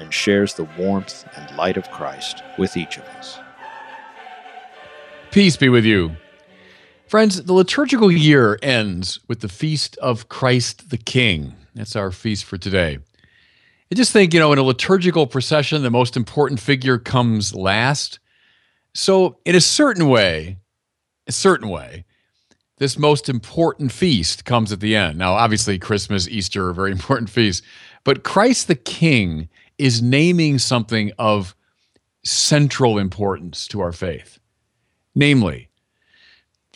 and shares the warmth and light of Christ with each of us. Peace be with you. Friends, the liturgical year ends with the feast of Christ the King. That's our feast for today. I just think, you know, in a liturgical procession, the most important figure comes last. So, in a certain way, a certain way, this most important feast comes at the end. Now, obviously, Christmas, Easter are very important feasts, but Christ the King is naming something of central importance to our faith. Namely,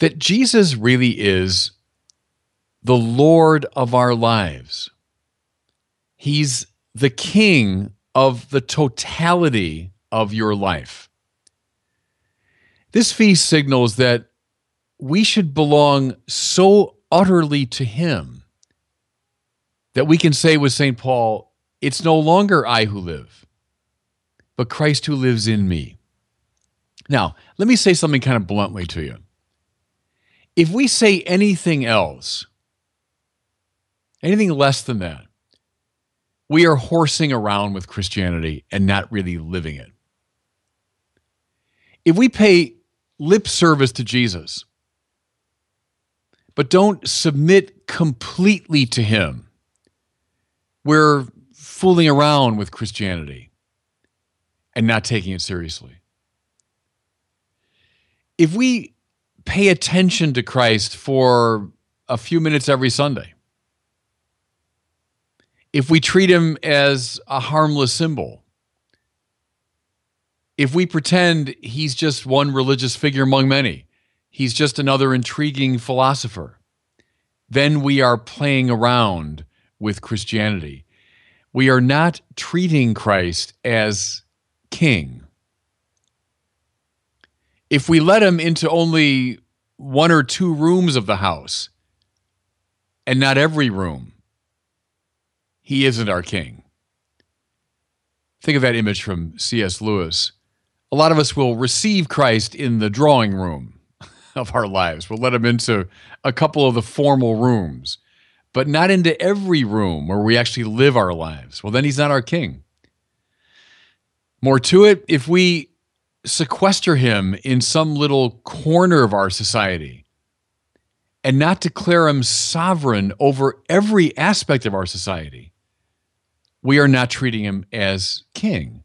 that Jesus really is the Lord of our lives. He's the King of the totality of your life. This feast signals that we should belong so utterly to Him that we can say with St. Paul, it's no longer I who live, but Christ who lives in me. Now, let me say something kind of bluntly to you. If we say anything else, anything less than that, we are horsing around with Christianity and not really living it. If we pay lip service to Jesus, but don't submit completely to Him, we're fooling around with Christianity and not taking it seriously. If we pay attention to Christ for a few minutes every Sunday, if we treat him as a harmless symbol, if we pretend he's just one religious figure among many, he's just another intriguing philosopher, then we are playing around with Christianity we are not treating Christ as king. If we let him into only one or two rooms of the house and not every room, he isn't our king. Think of that image from C.S. Lewis. A lot of us will receive Christ in the drawing room of our lives. We'll let him into a couple of the formal rooms but not into every room where we actually live our lives. Well, then he's not our king. More to it, if we sequester him in some little corner of our society and not declare him sovereign over every aspect of our society, we are not treating him as king.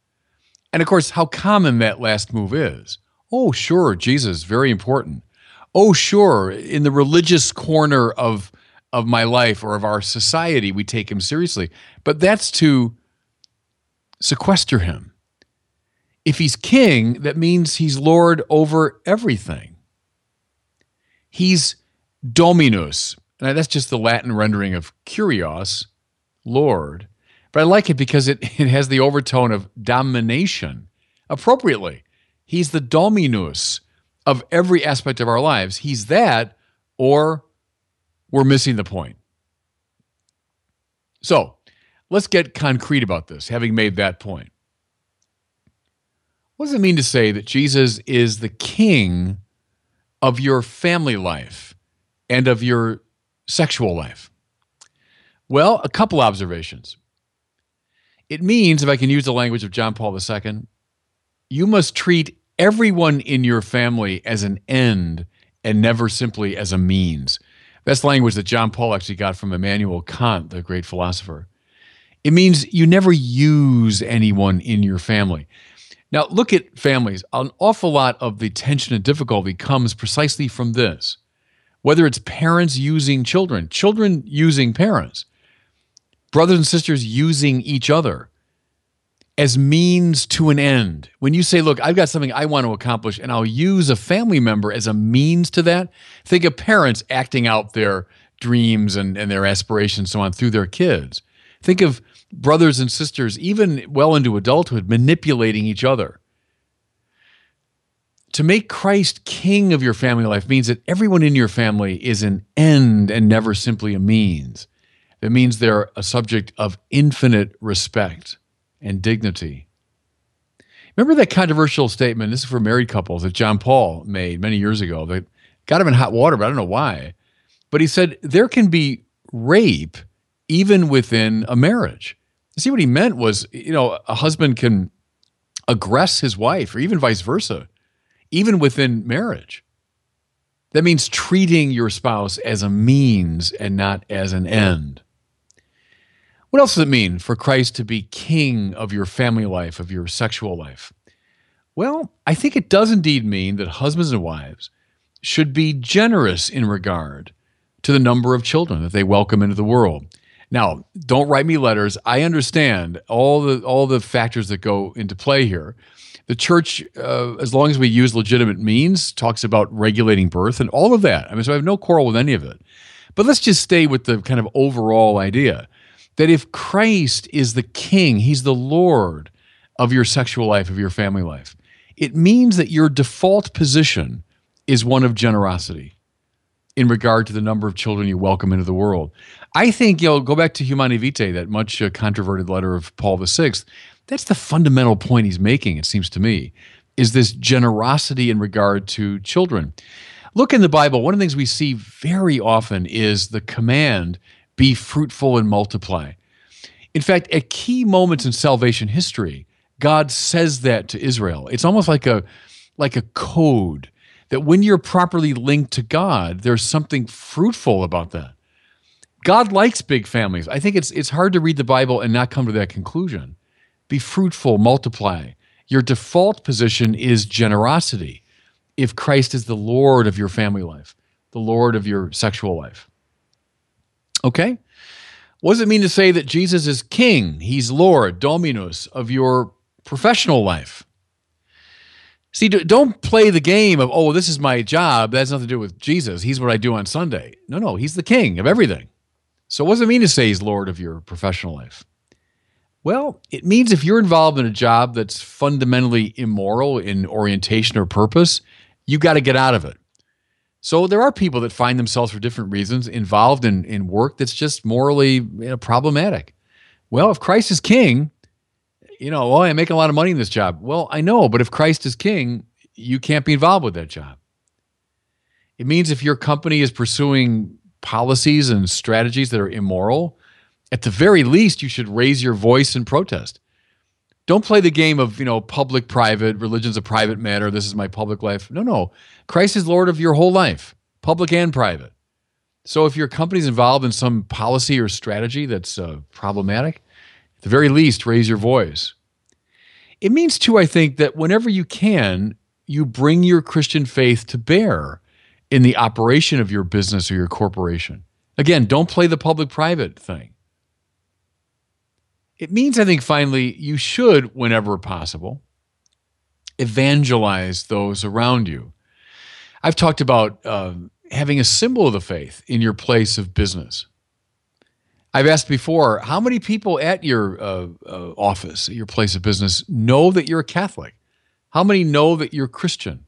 And of course, how common that last move is. Oh, sure, Jesus, very important. Oh, sure, in the religious corner of of my life or of our society, we take him seriously. But that's to sequester him. If he's king, that means he's Lord over everything. He's Dominus. And that's just the Latin rendering of Kyrios, Lord. But I like it because it, it has the overtone of domination appropriately. He's the Dominus of every aspect of our lives. He's that or we're missing the point. So let's get concrete about this, having made that point. What does it mean to say that Jesus is the king of your family life and of your sexual life? Well, a couple observations. It means, if I can use the language of John Paul II, you must treat everyone in your family as an end and never simply as a means. That's language that John Paul actually got from Immanuel Kant, the great philosopher. It means you never use anyone in your family. Now, look at families. An awful lot of the tension and difficulty comes precisely from this. Whether it's parents using children, children using parents, brothers and sisters using each other, as means to an end. When you say, look, I've got something I want to accomplish and I'll use a family member as a means to that, think of parents acting out their dreams and, and their aspirations so on through their kids. Think of brothers and sisters, even well into adulthood, manipulating each other. To make Christ king of your family life means that everyone in your family is an end and never simply a means. It means they're a subject of infinite respect and dignity. Remember that controversial statement, this is for married couples, that John Paul made many years ago that got him in hot water, but I don't know why. But he said there can be rape even within a marriage. See what he meant was, you know, a husband can aggress his wife or even vice versa, even within marriage. That means treating your spouse as a means and not as an end. What else does it mean for Christ to be king of your family life, of your sexual life? Well, I think it does indeed mean that husbands and wives should be generous in regard to the number of children that they welcome into the world. Now, don't write me letters. I understand all the all the factors that go into play here. The church, uh, as long as we use legitimate means, talks about regulating birth and all of that. I mean, so I have no quarrel with any of it. But let's just stay with the kind of overall idea that if Christ is the king, he's the Lord of your sexual life, of your family life, it means that your default position is one of generosity in regard to the number of children you welcome into the world. I think you'll go back to Humanae Vitae, that much uh, controverted letter of Paul VI. That's the fundamental point he's making, it seems to me, is this generosity in regard to children. Look in the Bible, one of the things we see very often is the command be fruitful and multiply. In fact, at key moments in salvation history, God says that to Israel. It's almost like a like a code that when you're properly linked to God, there's something fruitful about that. God likes big families. I think it's it's hard to read the Bible and not come to that conclusion. Be fruitful, multiply. Your default position is generosity if Christ is the Lord of your family life, the Lord of your sexual life. Okay? What does it mean to say that Jesus is king? He's Lord, Dominus of your professional life. See, don't play the game of, oh, this is my job. That has nothing to do with Jesus. He's what I do on Sunday. No, no, he's the king of everything. So, what does it mean to say he's Lord of your professional life? Well, it means if you're involved in a job that's fundamentally immoral in orientation or purpose, you got to get out of it. So, there are people that find themselves for different reasons involved in, in work that's just morally you know, problematic. Well, if Christ is king, you know, oh, I make a lot of money in this job. Well, I know, but if Christ is king, you can't be involved with that job. It means if your company is pursuing policies and strategies that are immoral, at the very least, you should raise your voice and protest. Don't play the game of, you know, public, private, religion's a private matter, this is my public life. No, no. Christ is Lord of your whole life, public and private. So if your company's involved in some policy or strategy that's uh, problematic, at the very least, raise your voice. It means, too, I think, that whenever you can, you bring your Christian faith to bear in the operation of your business or your corporation. Again, don't play the public private thing. It means, I think, finally, you should, whenever possible, evangelize those around you. I've talked about uh, having a symbol of the faith in your place of business. I've asked before, how many people at your uh, uh, office, at your place of business, know that you're a Catholic? How many know that you're Christian?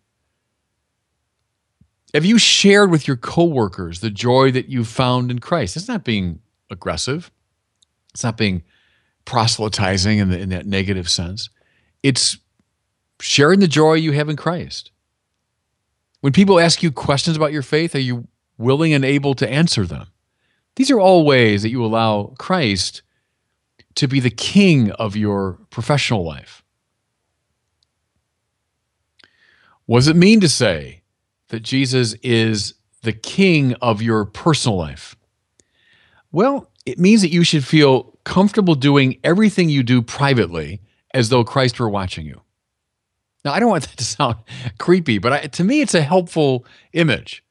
Have you shared with your coworkers the joy that you found in Christ? It's not being aggressive. It's not being proselytizing in, the, in that negative sense. It's sharing the joy you have in Christ. When people ask you questions about your faith, are you willing and able to answer them? These are all ways that you allow Christ to be the king of your professional life. What does it mean to say that Jesus is the king of your personal life? Well, it means that you should feel comfortable doing everything you do privately as though Christ were watching you. Now, I don't want that to sound creepy, but I, to me, it's a helpful image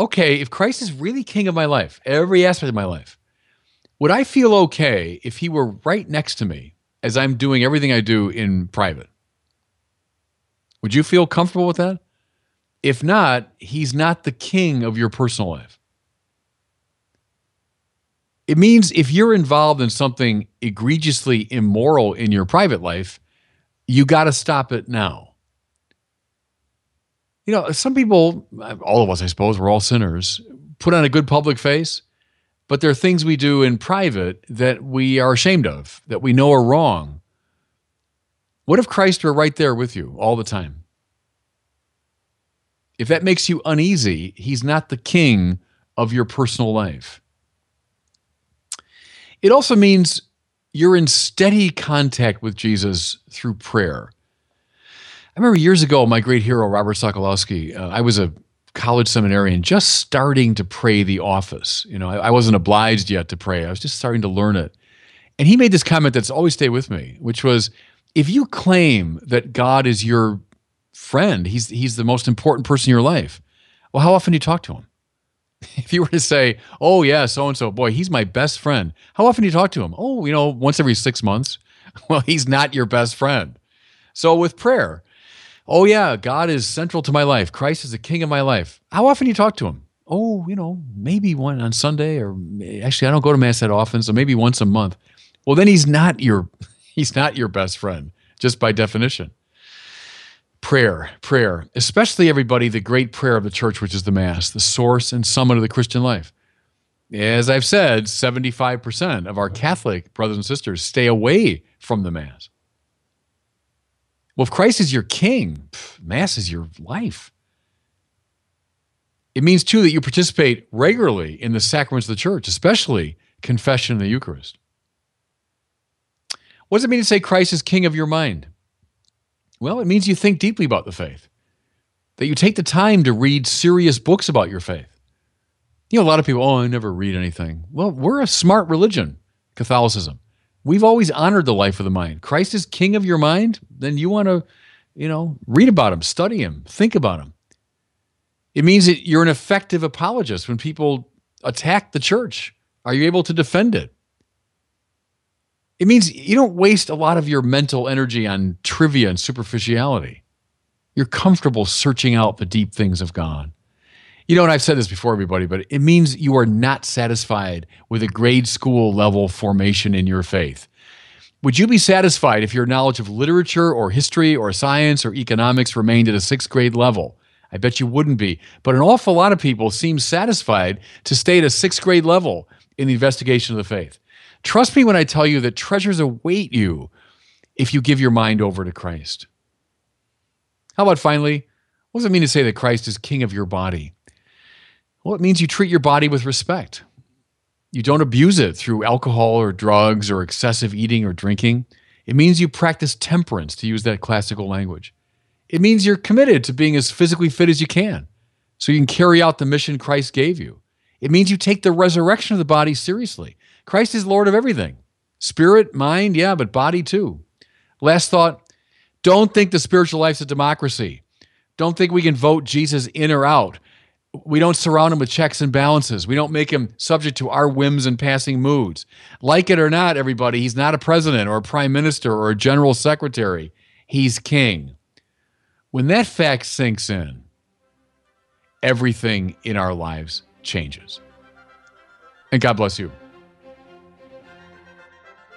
okay, if Christ is really king of my life, every aspect of my life, would I feel okay if he were right next to me as I'm doing everything I do in private? Would you feel comfortable with that? If not, he's not the king of your personal life. It means if you're involved in something egregiously immoral in your private life, you got to stop it now. You know, some people, all of us, I suppose, we're all sinners, put on a good public face, but there are things we do in private that we are ashamed of, that we know are wrong. What if Christ were right there with you all the time? If that makes you uneasy, he's not the king of your personal life. It also means you're in steady contact with Jesus through prayer. I remember years ago, my great hero, Robert Sokolowski, uh, I was a college seminarian just starting to pray the office. You know, I, I wasn't obliged yet to pray, I was just starting to learn it. And he made this comment that's always stayed with me, which was if you claim that God is your friend, he's, he's the most important person in your life, well, how often do you talk to him? if you were to say, "Oh yeah, so and so, boy, he's my best friend," how often do you talk to him? Oh, you know, once every six months. Well, he's not your best friend. So with prayer, oh yeah, God is central to my life. Christ is the King of my life. How often do you talk to him? Oh, you know, maybe one on Sunday, or actually, I don't go to mass that often, so maybe once a month. Well, then he's not your he's not your best friend, just by definition prayer, prayer, especially everybody, the great prayer of the church, which is the Mass, the source and summit of the Christian life. As I've said, 75% of our Catholic brothers and sisters stay away from the Mass. Well, if Christ is your king, Mass is your life. It means, too, that you participate regularly in the sacraments of the church, especially confession and the Eucharist. What does it mean to say Christ is king of your mind? Well, it means you think deeply about the faith, that you take the time to read serious books about your faith. You know, a lot of people, oh, I never read anything. Well, we're a smart religion, Catholicism. We've always honored the life of the mind. Christ is king of your mind, then you want to, you know, read about him, study him, think about him. It means that you're an effective apologist when people attack the church. Are you able to defend it? It means you don't waste a lot of your mental energy on trivia and superficiality. You're comfortable searching out the deep things of God. You know, and I've said this before, everybody, but it means you are not satisfied with a grade school level formation in your faith. Would you be satisfied if your knowledge of literature or history or science or economics remained at a sixth grade level? I bet you wouldn't be. But an awful lot of people seem satisfied to stay at a sixth grade level in the investigation of the faith. Trust me when I tell you that treasures await you if you give your mind over to Christ. How about finally, what does it mean to say that Christ is king of your body? Well, it means you treat your body with respect. You don't abuse it through alcohol or drugs or excessive eating or drinking. It means you practice temperance, to use that classical language. It means you're committed to being as physically fit as you can so you can carry out the mission Christ gave you. It means you take the resurrection of the body seriously. Christ is Lord of everything spirit, mind, yeah, but body too. Last thought don't think the spiritual life's a democracy. Don't think we can vote Jesus in or out. We don't surround him with checks and balances. We don't make him subject to our whims and passing moods. Like it or not, everybody, he's not a president or a prime minister or a general secretary. He's king. When that fact sinks in, everything in our lives changes. And God bless you.